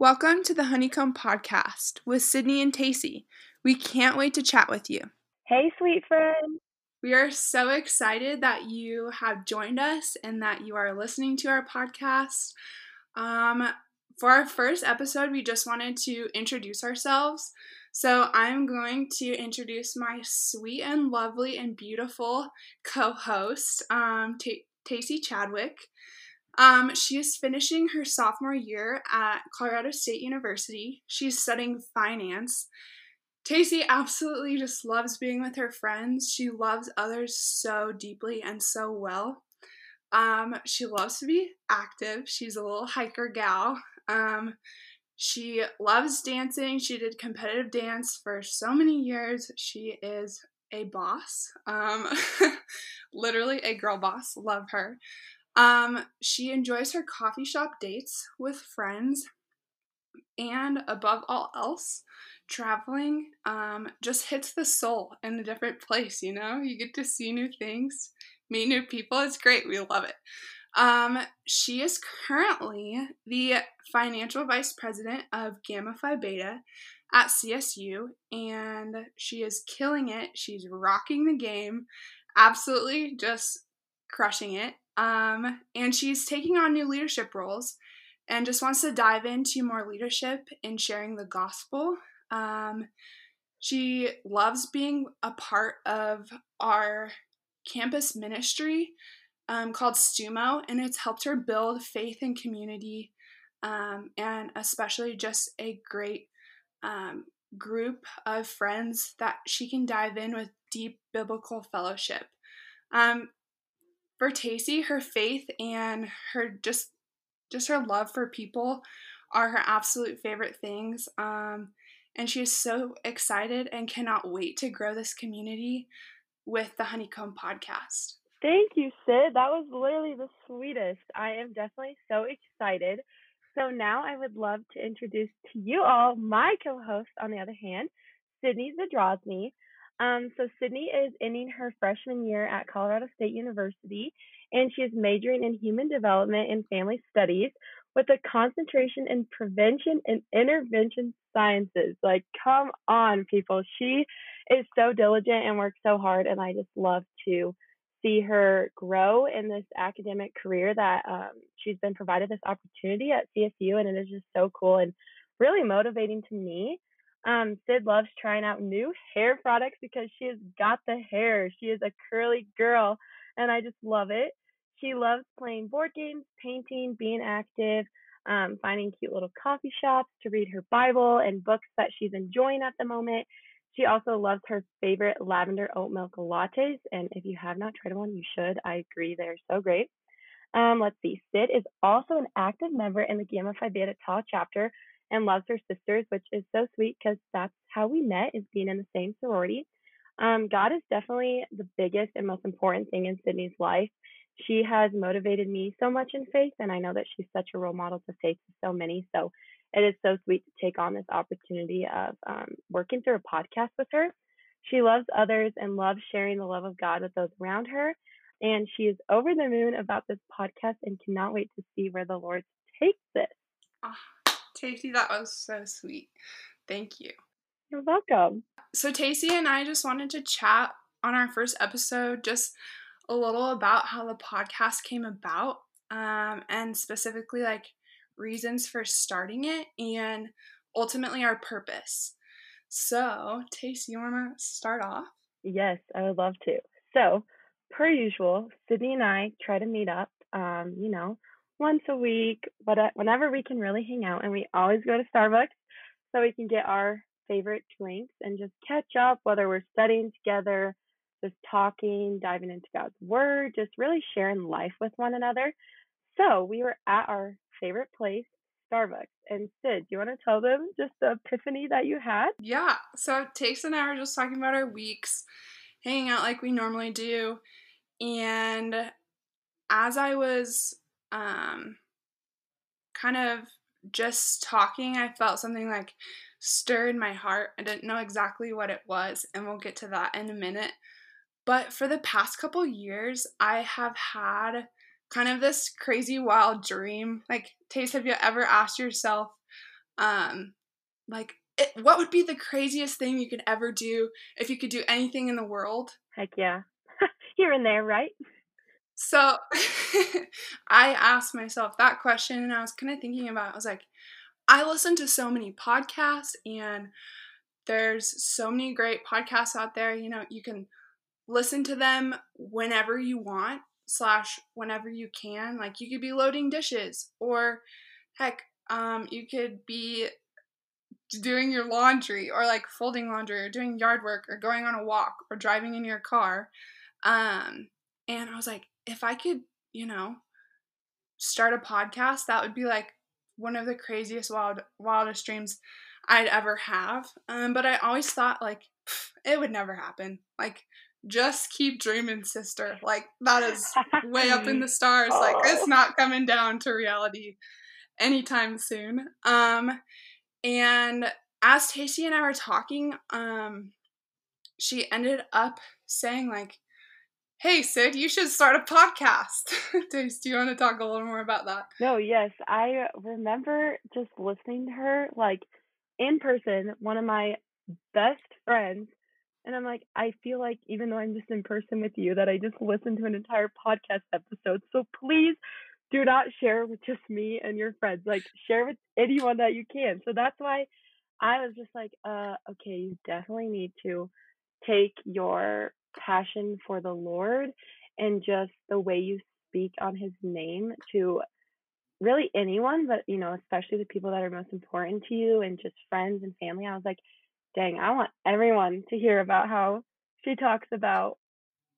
Welcome to the Honeycomb Podcast with Sydney and Tacy. We can't wait to chat with you. Hey, sweet friend. We are so excited that you have joined us and that you are listening to our podcast. Um, for our first episode, we just wanted to introduce ourselves. So I'm going to introduce my sweet and lovely and beautiful co-host, um, T- Tacy Chadwick. Um, she is finishing her sophomore year at Colorado State University. She's studying finance. Tacy absolutely just loves being with her friends. She loves others so deeply and so well. Um, she loves to be active. She's a little hiker gal. Um, she loves dancing. She did competitive dance for so many years. She is a boss. Um, literally a girl boss. Love her. Um, she enjoys her coffee shop dates with friends. And above all else, traveling um, just hits the soul in a different place, you know? You get to see new things, meet new people. It's great. We love it. Um, she is currently the financial vice president of Gamma Phi Beta at CSU, and she is killing it. She's rocking the game, absolutely just crushing it. Um, and she's taking on new leadership roles and just wants to dive into more leadership and sharing the gospel. Um, she loves being a part of our campus ministry um, called Stumo, and it's helped her build faith and community, um, and especially just a great um, group of friends that she can dive in with deep biblical fellowship. For Tacy, her faith and her just just her love for people are her absolute favorite things. Um, and she is so excited and cannot wait to grow this community with the Honeycomb podcast. Thank you, Sid. That was literally the sweetest. I am definitely so excited. So now I would love to introduce to you all my co-host. On the other hand, Sydney Zadrozny. Um, so Sydney is ending her freshman year at Colorado State University, and she is majoring in human development and family studies with a concentration in prevention and intervention sciences. Like, come on, people. She is so diligent and works so hard, and I just love to see her grow in this academic career that um, she's been provided this opportunity at CSU, and it is just so cool and really motivating to me. Um, Sid loves trying out new hair products because she has got the hair. She is a curly girl, and I just love it. She loves playing board games, painting, being active, um, finding cute little coffee shops to read her Bible and books that she's enjoying at the moment. She also loves her favorite lavender oat milk lattes, and if you have not tried one, you should. I agree, they're so great. Um, let's see. Sid is also an active member in the Gamma Phi Beta Tau chapter and loves her sisters, which is so sweet because that's how we met, is being in the same sorority. Um, God is definitely the biggest and most important thing in Sydney's life. She has motivated me so much in faith, and I know that she's such a role model to faith to so many. So it is so sweet to take on this opportunity of um, working through a podcast with her. She loves others and loves sharing the love of God with those around her. And she is over the moon about this podcast and cannot wait to see where the Lord takes it. Oh, Tacy, that was so sweet. Thank you. You're welcome. So, Tacy and I just wanted to chat on our first episode just a little about how the podcast came about um, and specifically like reasons for starting it, and ultimately our purpose. So, Tace, you want to start off? Yes, I would love to. So, per usual, Sydney and I try to meet up, um, you know, once a week, but uh, whenever we can really hang out, and we always go to Starbucks so we can get our favorite drinks and just catch up, whether we're studying together, just talking, diving into God's Word, just really sharing life with one another. So we were at our favorite place, Starbucks. And Sid, do you want to tell them just the epiphany that you had? Yeah. So it Tace and I were just talking about our weeks, hanging out like we normally do. And as I was um, kind of just talking, I felt something like stir in my heart. I didn't know exactly what it was, and we'll get to that in a minute. But for the past couple years, I have had kind of this crazy wild dream. Like, Tace, have you ever asked yourself, um, like it, what would be the craziest thing you could ever do if you could do anything in the world? Heck yeah. Here and there, right? So I asked myself that question and I was kind of thinking about it. I was like, I listen to so many podcasts and there's so many great podcasts out there. You know, you can listen to them whenever you want, slash, whenever you can. Like, you could be loading dishes, or heck, um, you could be doing your laundry, or like folding laundry, or doing yard work, or going on a walk, or driving in your car. Um, and I was like, if I could, you know, start a podcast, that would be like one of the craziest wild wildest dreams I'd ever have. Um, but I always thought like it would never happen. Like just keep dreaming, sister. Like that is way up in the stars. Like it's not coming down to reality anytime soon. Um, and as Tacy and I were talking, um, she ended up saying like, hey sid you should start a podcast. Do you want to talk a little more about that? No yes i remember just listening to her like in person one of my best friends and i'm like i feel like even though i'm just in person with you that i just listened to an entire podcast episode so please do not share with just me and your friends like share with anyone that you can. So that's why i was just like uh okay you definitely need to take your passion for the Lord and just the way you speak on his name to really anyone, but you know, especially the people that are most important to you and just friends and family. I was like, dang, I want everyone to hear about how she talks about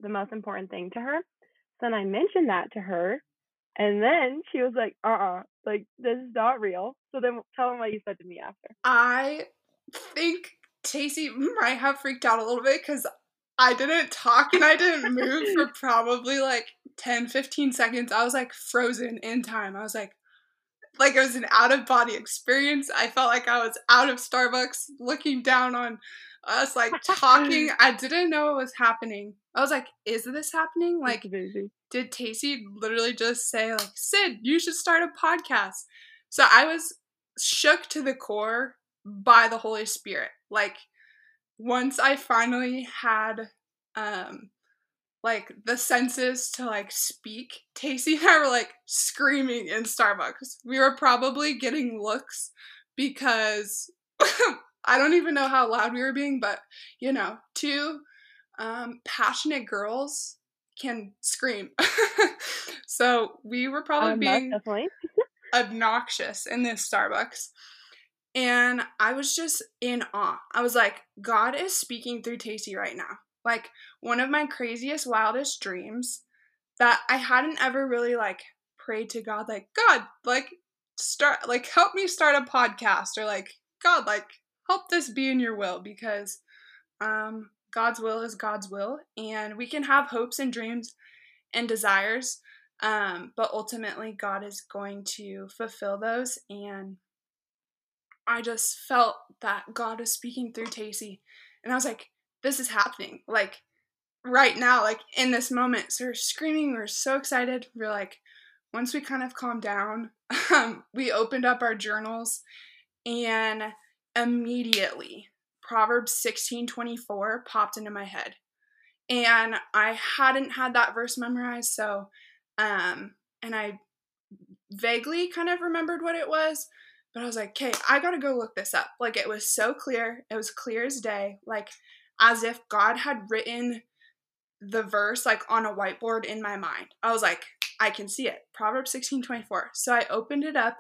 the most important thing to her. So then I mentioned that to her, and then she was like, uh uh-uh, uh like this is not real. So then tell them what you said to me after. I think Tacy might have freaked out a little bit because I didn't talk and I didn't move for probably like 10, 15 seconds. I was like frozen in time. I was like, like it was an out of body experience. I felt like I was out of Starbucks looking down on us, like talking. I didn't know what was happening. I was like, is this happening? Like, did Tacy literally just say, like, Sid, you should start a podcast? So I was shook to the core by the Holy Spirit. Like, once I finally had um like the senses to like speak, Tacy and I were like screaming in Starbucks. We were probably getting looks because I don't even know how loud we were being, but you know, two um, passionate girls can scream. so we were probably um, being obnoxious in this Starbucks. And I was just in awe. I was like, God is speaking through Tacy right now. Like one of my craziest, wildest dreams that I hadn't ever really like prayed to God, like, God, like start like help me start a podcast or like, God, like help this be in your will because um God's will is God's will and we can have hopes and dreams and desires um, but ultimately God is going to fulfill those and I just felt that God was speaking through Tacy. And I was like, this is happening. Like right now, like in this moment. So we're screaming, we are so excited. We we're like, once we kind of calmed down, um, we opened up our journals and immediately Proverbs 16 24 popped into my head. And I hadn't had that verse memorized, so um, and I vaguely kind of remembered what it was, but I was like, okay, I gotta go look this up. Like it was so clear. It was clear as day. Like as if God had written the verse like on a whiteboard in my mind. I was like, I can see it. Proverbs 16 24. So I opened it up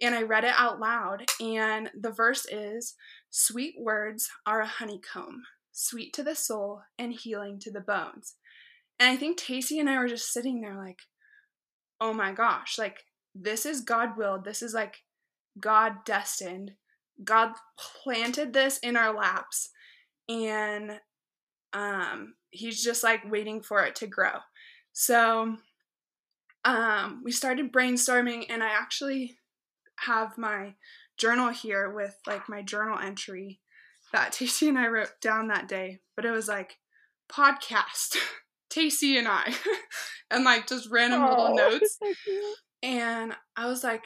and I read it out loud. And the verse is Sweet words are a honeycomb, sweet to the soul and healing to the bones. And I think Tacy and I were just sitting there like, oh my gosh, like this is God willed. This is like God destined. God planted this in our laps and um he's just like waiting for it to grow. So um we started brainstorming and I actually have my journal here with like my journal entry that Tacy and I wrote down that day, but it was like podcast Tacy and I and like just random oh, little notes. And I was like,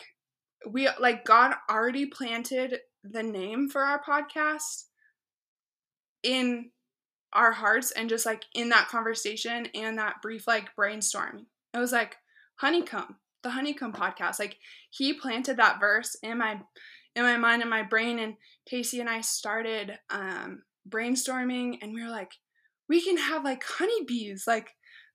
we like God already planted the name for our podcast in our hearts and just like in that conversation and that brief like brainstorming. It was like honeycomb, the honeycomb podcast. Like he planted that verse in my in my mind and my brain and Tacy and I started um brainstorming and we were like we can have like honeybees like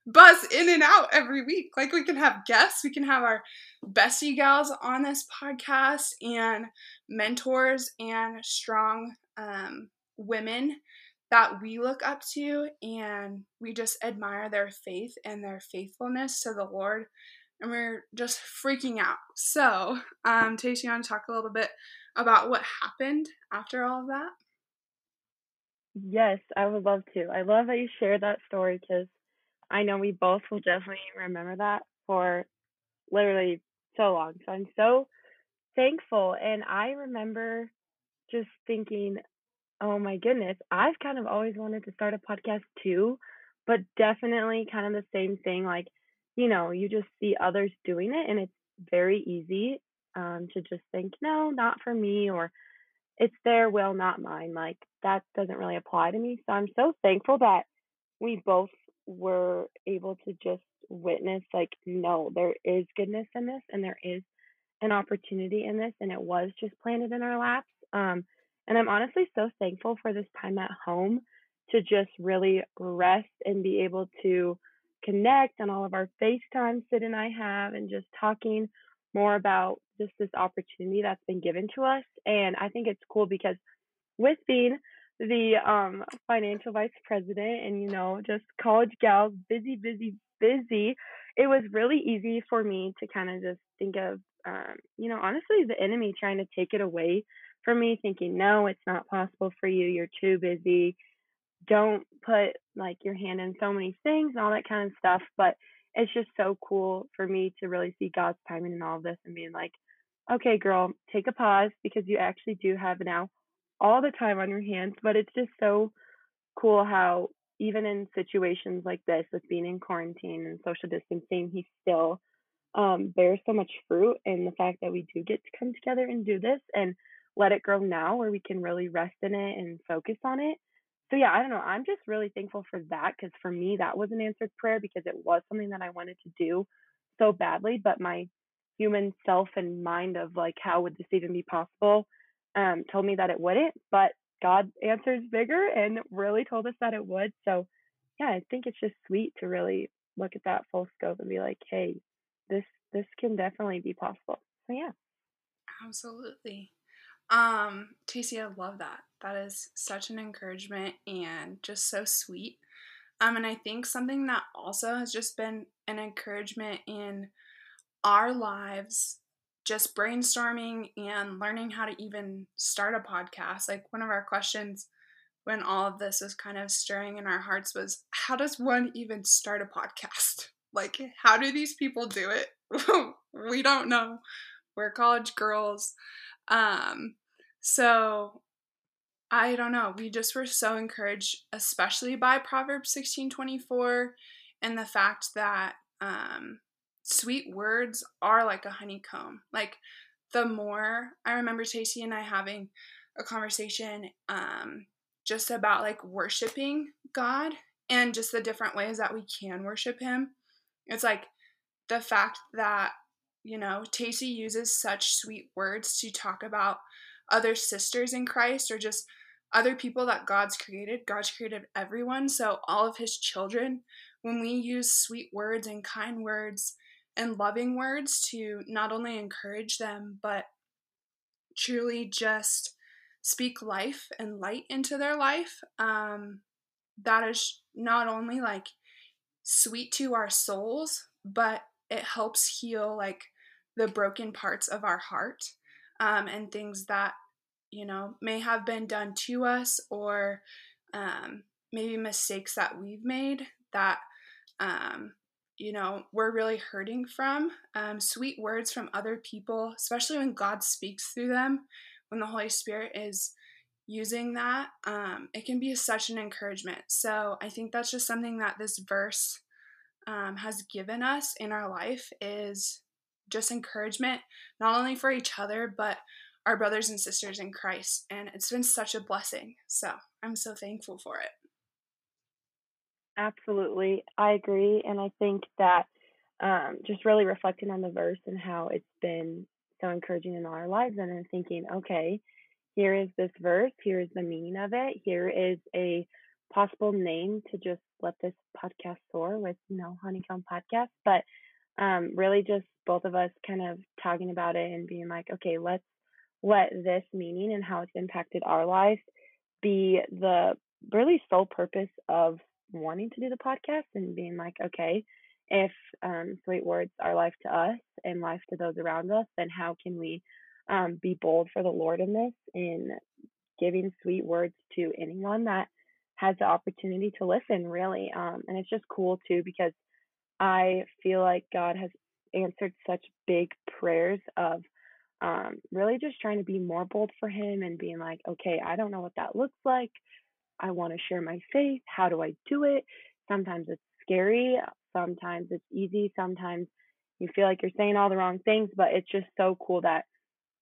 buzz in and out every week. Like we can have guests, we can have our bestie gals on this podcast and mentors and strong um, women that we look up to and we just admire their faith and their faithfulness to the Lord. And we're just freaking out. So, um, Tacy, you want to talk a little bit about what happened after all of that? Yes, I would love to. I love that you shared that story because I know we both will definitely remember that for literally so long. So I'm so thankful. And I remember just thinking, oh my goodness, I've kind of always wanted to start a podcast too, but definitely kind of the same thing. Like, you know, you just see others doing it and it's very easy um, to just think, no, not for me, or it's their will, not mine. Like, that doesn't really apply to me. So I'm so thankful that we both were able to just witness like no there is goodness in this and there is an opportunity in this and it was just planted in our laps um and i'm honestly so thankful for this time at home to just really rest and be able to connect on all of our FaceTime Sid and I have and just talking more about just this opportunity that's been given to us. And I think it's cool because with being the um financial vice president and you know just college gals busy busy busy. It was really easy for me to kind of just think of um you know honestly the enemy trying to take it away from me thinking no it's not possible for you. You're too busy. Don't put like your hand in so many things and all that kind of stuff. But it's just so cool for me to really see God's timing in all of this and being like okay girl take a pause because you actually do have now all the time on your hands, but it's just so cool how even in situations like this with being in quarantine and social distancing, he still um, bears so much fruit. And the fact that we do get to come together and do this and let it grow now where we can really rest in it and focus on it. So, yeah, I don't know. I'm just really thankful for that because for me, that was an answered prayer because it was something that I wanted to do so badly. But my human self and mind of like, how would this even be possible? Um, told me that it wouldn't, but God answers bigger and really told us that it would. So, yeah, I think it's just sweet to really look at that full scope and be like, hey, this this can definitely be possible. So yeah. Absolutely. Um, Tacy, I love that. That is such an encouragement and just so sweet. Um, and I think something that also has just been an encouragement in our lives just brainstorming and learning how to even start a podcast. Like one of our questions when all of this was kind of stirring in our hearts was how does one even start a podcast? Like how do these people do it? we don't know. We're college girls. Um so I don't know. We just were so encouraged especially by Proverbs 16:24 and the fact that um sweet words are like a honeycomb. Like the more I remember Tacy and I having a conversation um, just about like worshiping God and just the different ways that we can worship Him. It's like the fact that, you know, Tacy uses such sweet words to talk about other sisters in Christ or just other people that God's created. God's created everyone. So all of His children, when we use sweet words and kind words and loving words to not only encourage them, but truly just speak life and light into their life. Um, that is not only like sweet to our souls, but it helps heal like the broken parts of our heart um, and things that you know may have been done to us or um, maybe mistakes that we've made that um, you know, we're really hurting from. Um, sweet words from other people, especially when God speaks through them, when the Holy Spirit is using that, um, it can be such an encouragement. So I think that's just something that this verse um, has given us in our life is just encouragement, not only for each other, but our brothers and sisters in Christ. And it's been such a blessing. So I'm so thankful for it. Absolutely. I agree. And I think that um, just really reflecting on the verse and how it's been so encouraging in our lives and then thinking, okay, here is this verse, here is the meaning of it, here is a possible name to just let this podcast soar with, you know, Honeycomb Podcast. But um, really just both of us kind of talking about it and being like, okay, let's let this meaning and how it's impacted our life be the really sole purpose of wanting to do the podcast and being like, okay, if um, sweet words are life to us and life to those around us, then how can we um, be bold for the Lord in this, in giving sweet words to anyone that has the opportunity to listen, really. Um, and it's just cool too because I feel like God has answered such big prayers of um, really just trying to be more bold for Him and being like, okay, I don't know what that looks like. I want to share my faith. How do I do it? Sometimes it's scary. Sometimes it's easy. Sometimes you feel like you're saying all the wrong things, but it's just so cool that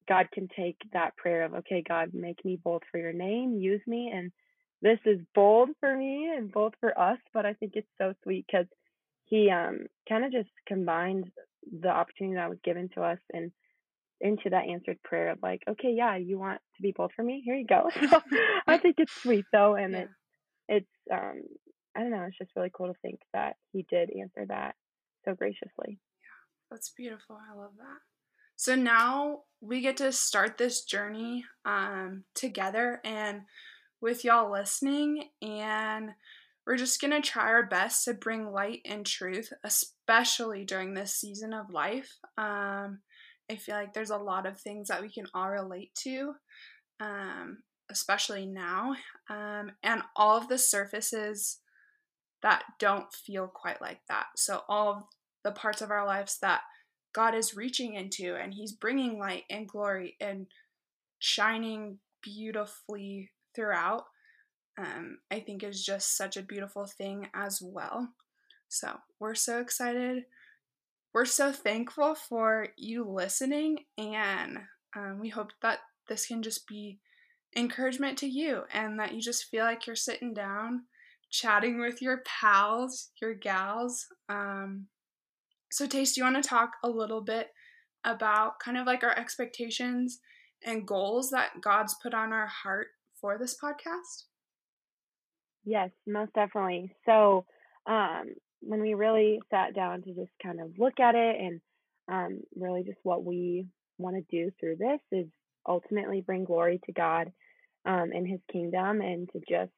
God can take that prayer of, okay, God, make me bold for your name, use me. And this is bold for me and bold for us, but I think it's so sweet because he um kind of just combined the opportunity that was given to us and into that answered prayer of like, okay, yeah, you want to be bold for me? Here you go. So I think it's sweet though, and yeah. it it's um I don't know, it's just really cool to think that he did answer that so graciously. Yeah, that's beautiful. I love that. So now we get to start this journey um, together and with y'all listening, and we're just gonna try our best to bring light and truth, especially during this season of life. Um, I feel like there's a lot of things that we can all relate to, um, especially now, um, and all of the surfaces that don't feel quite like that. So, all of the parts of our lives that God is reaching into and He's bringing light and glory and shining beautifully throughout, um, I think is just such a beautiful thing as well. So we're so excited. We're so thankful for you listening, and um, we hope that this can just be encouragement to you and that you just feel like you're sitting down chatting with your pals, your gals, um, so, Tace, do you want to talk a little bit about kind of like our expectations and goals that God's put on our heart for this podcast? Yes, most definitely. So, um, when we really sat down to just kind of look at it and um, really just what we want to do through this is ultimately bring glory to God um, and His kingdom and to just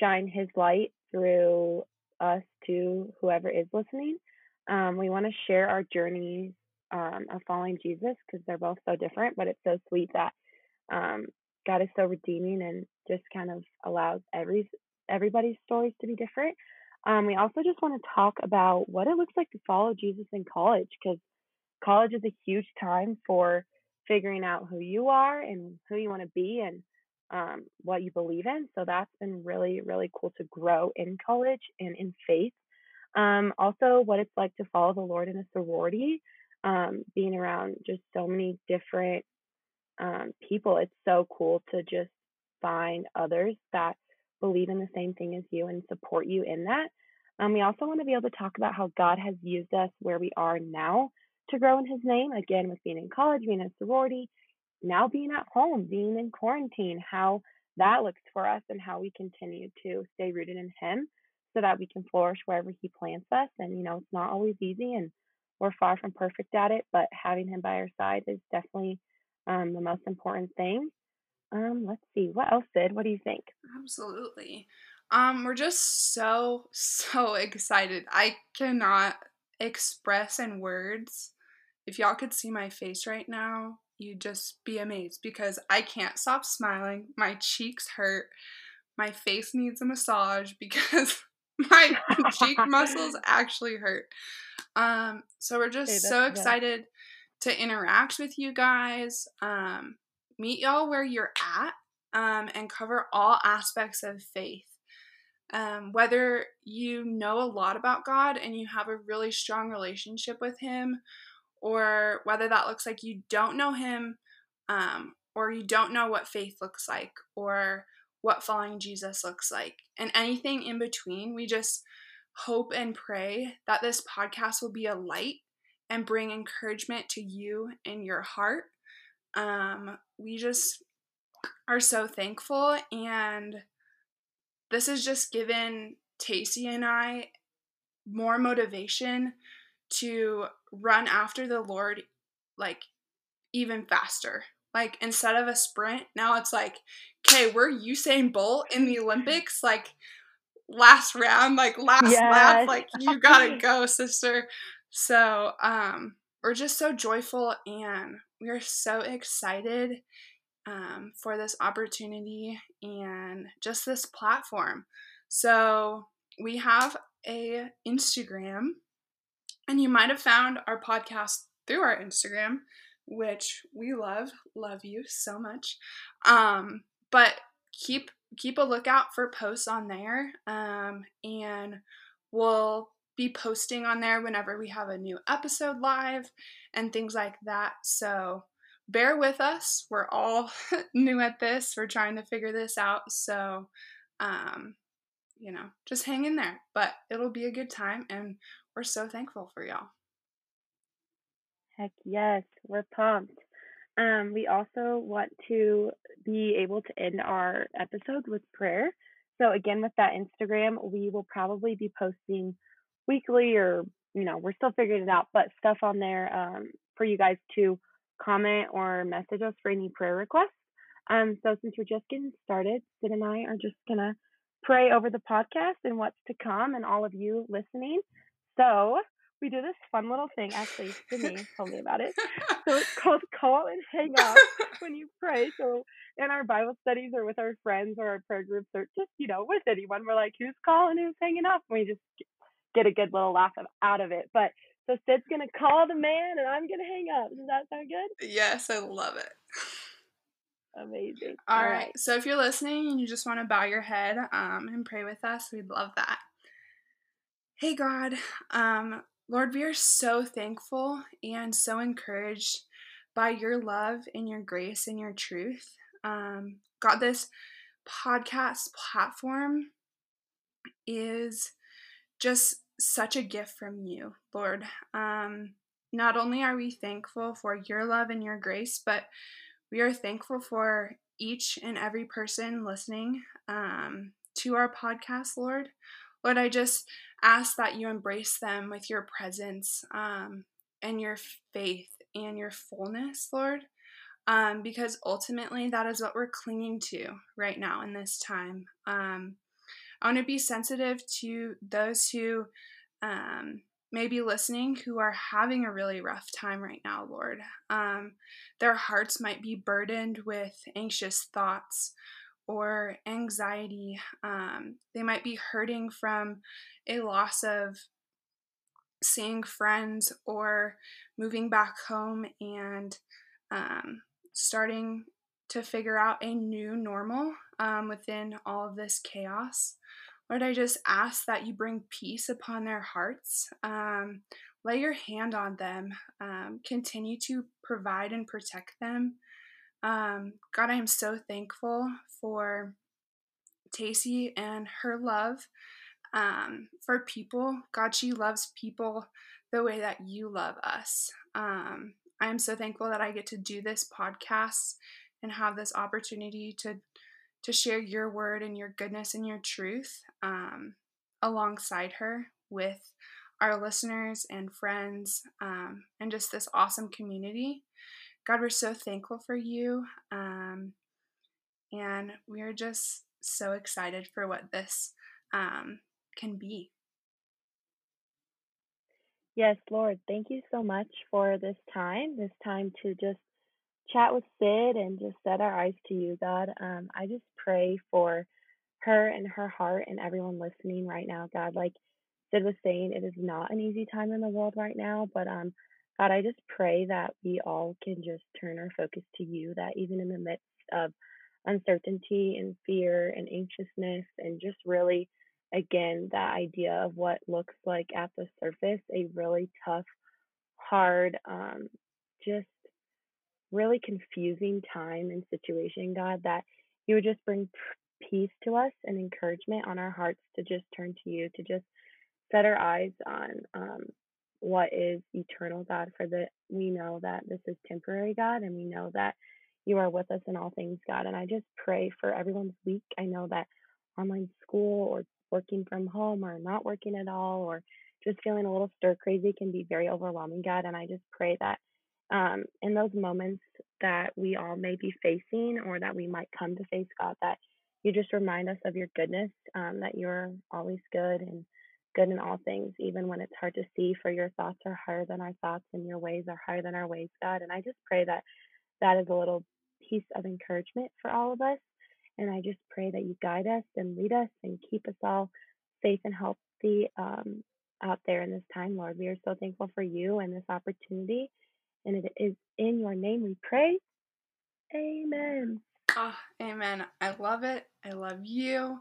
shine His light through us to whoever is listening. Um, we want to share our journeys um, of following Jesus because they're both so different, but it's so sweet that um, God is so redeeming and just kind of allows every everybody's stories to be different. Um, we also just want to talk about what it looks like to follow Jesus in college because college is a huge time for figuring out who you are and who you want to be and um, what you believe in. So that's been really, really cool to grow in college and in faith. Um, also, what it's like to follow the Lord in a sorority, um, being around just so many different um, people. It's so cool to just find others that believe in the same thing as you and support you in that. Um, we also want to be able to talk about how God has used us where we are now to grow in His name. Again, with being in college, being in sorority, now being at home, being in quarantine, how that looks for us and how we continue to stay rooted in Him so that we can flourish wherever He plants us. And, you know, it's not always easy and we're far from perfect at it, but having Him by our side is definitely um, the most important thing. Um, let's see, what else, Sid? What do you think? Absolutely. Um, we're just so, so excited. I cannot express in words. If y'all could see my face right now, you'd just be amazed because I can't stop smiling. My cheeks hurt. My face needs a massage because my cheek muscles actually hurt. Um, so we're just hey, so excited good. to interact with you guys, um, meet y'all where you're at, um, and cover all aspects of faith. Um, whether you know a lot about God and you have a really strong relationship with Him, or whether that looks like you don't know Him um, or you don't know what faith looks like or what following Jesus looks like, and anything in between, we just hope and pray that this podcast will be a light and bring encouragement to you in your heart. Um, we just are so thankful, and this has just given Tacy and I more motivation to run after the Lord like even faster. Like instead of a sprint, now it's like, okay, we're Usain Bolt in the Olympics. Like last round, like last yes. lap, like you gotta go, sister. So um we're just so joyful and we're so excited um, for this opportunity and just this platform. So we have a Instagram, and you might have found our podcast through our Instagram, which we love, love you so much. Um, but keep keep a lookout for posts on there, um, and we'll be posting on there whenever we have a new episode live and things like that. So bear with us. We're all new at this. We're trying to figure this out. So, um, you know, just hang in there. But it'll be a good time, and we're so thankful for y'all. Heck yes, we're pumped. Um, we also want to be able to end our episode with prayer. So again, with that Instagram, we will probably be posting weekly, or you know, we're still figuring it out, but stuff on there um, for you guys to comment or message us for any prayer requests. Um, so since we're just getting started, Sid and I are just gonna pray over the podcast and what's to come and all of you listening. So we do this fun little thing. Actually, Sydney told me about it. So it's called call and hang up when you pray. So in our Bible studies or with our friends or our prayer groups or just, you know, with anyone, we're like, who's calling, who's hanging up? And we just get a good little laugh out of it. But so Sid's gonna call the man and I'm gonna hang up. Does that sound good? Yes, I love it. Amazing. All, All right. right. So if you're listening and you just want to bow your head um, and pray with us, we'd love that. Hey God, um, Lord, we are so thankful and so encouraged by your love and your grace and your truth. Um, God, this podcast platform is just such a gift from you, Lord. Um, not only are we thankful for your love and your grace, but we are thankful for each and every person listening um, to our podcast, Lord. Lord, I just ask that you embrace them with your presence um, and your faith and your fullness, Lord, um, because ultimately that is what we're clinging to right now in this time. Um, I want to be sensitive to those who um, maybe listening who are having a really rough time right now, Lord. Um, their hearts might be burdened with anxious thoughts or anxiety. Um, they might be hurting from a loss of seeing friends or moving back home and um, starting to figure out a new normal um, within all of this chaos. Lord, I just ask that you bring peace upon their hearts. Um, lay your hand on them. Um, continue to provide and protect them. Um, God, I am so thankful for Tacy and her love um, for people. God, she loves people the way that you love us. Um, I am so thankful that I get to do this podcast and have this opportunity to to share your word and your goodness and your truth um, alongside her with our listeners and friends um, and just this awesome community. God, we're so thankful for you. Um, and we're just so excited for what this um, can be. Yes, Lord, thank you so much for this time, this time to just chat with Sid and just set our eyes to you, God. Um, I just pray for her and her heart and everyone listening right now, God. Like Sid was saying, it is not an easy time in the world right now, but um, God, I just pray that we all can just turn our focus to you, that even in the midst of uncertainty and fear and anxiousness and just really again that idea of what looks like at the surface a really tough hard, um, just really confusing time and situation, God, that you would just bring peace to us and encouragement on our hearts to just turn to you, to just set our eyes on um, what is eternal, God, for that we know that this is temporary, God, and we know that you are with us in all things, God. And I just pray for everyone's week. I know that online school or working from home or not working at all or just feeling a little stir crazy can be very overwhelming, God. And I just pray that um, in those moments that we all may be facing or that we might come to face, God, that you just remind us of your goodness, um, that you're always good and good in all things, even when it's hard to see, for your thoughts are higher than our thoughts and your ways are higher than our ways, God. And I just pray that that is a little piece of encouragement for all of us. And I just pray that you guide us and lead us and keep us all safe and healthy um, out there in this time, Lord. We are so thankful for you and this opportunity. And it is in your name we pray. Amen. Oh, amen. I love it. I love you.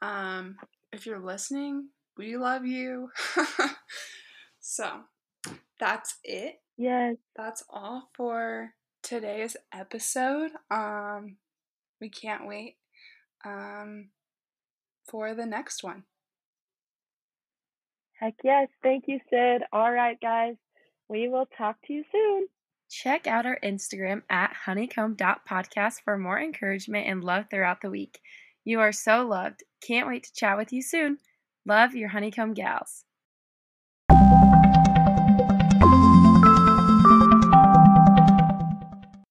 Um, if you're listening, we love you. so that's it. Yes. That's all for today's episode. Um, we can't wait um, for the next one. Heck yes. Thank you, Sid. All right, guys. We will talk to you soon. Check out our Instagram at honeycomb.podcast for more encouragement and love throughout the week. You are so loved. Can't wait to chat with you soon. Love your honeycomb gals.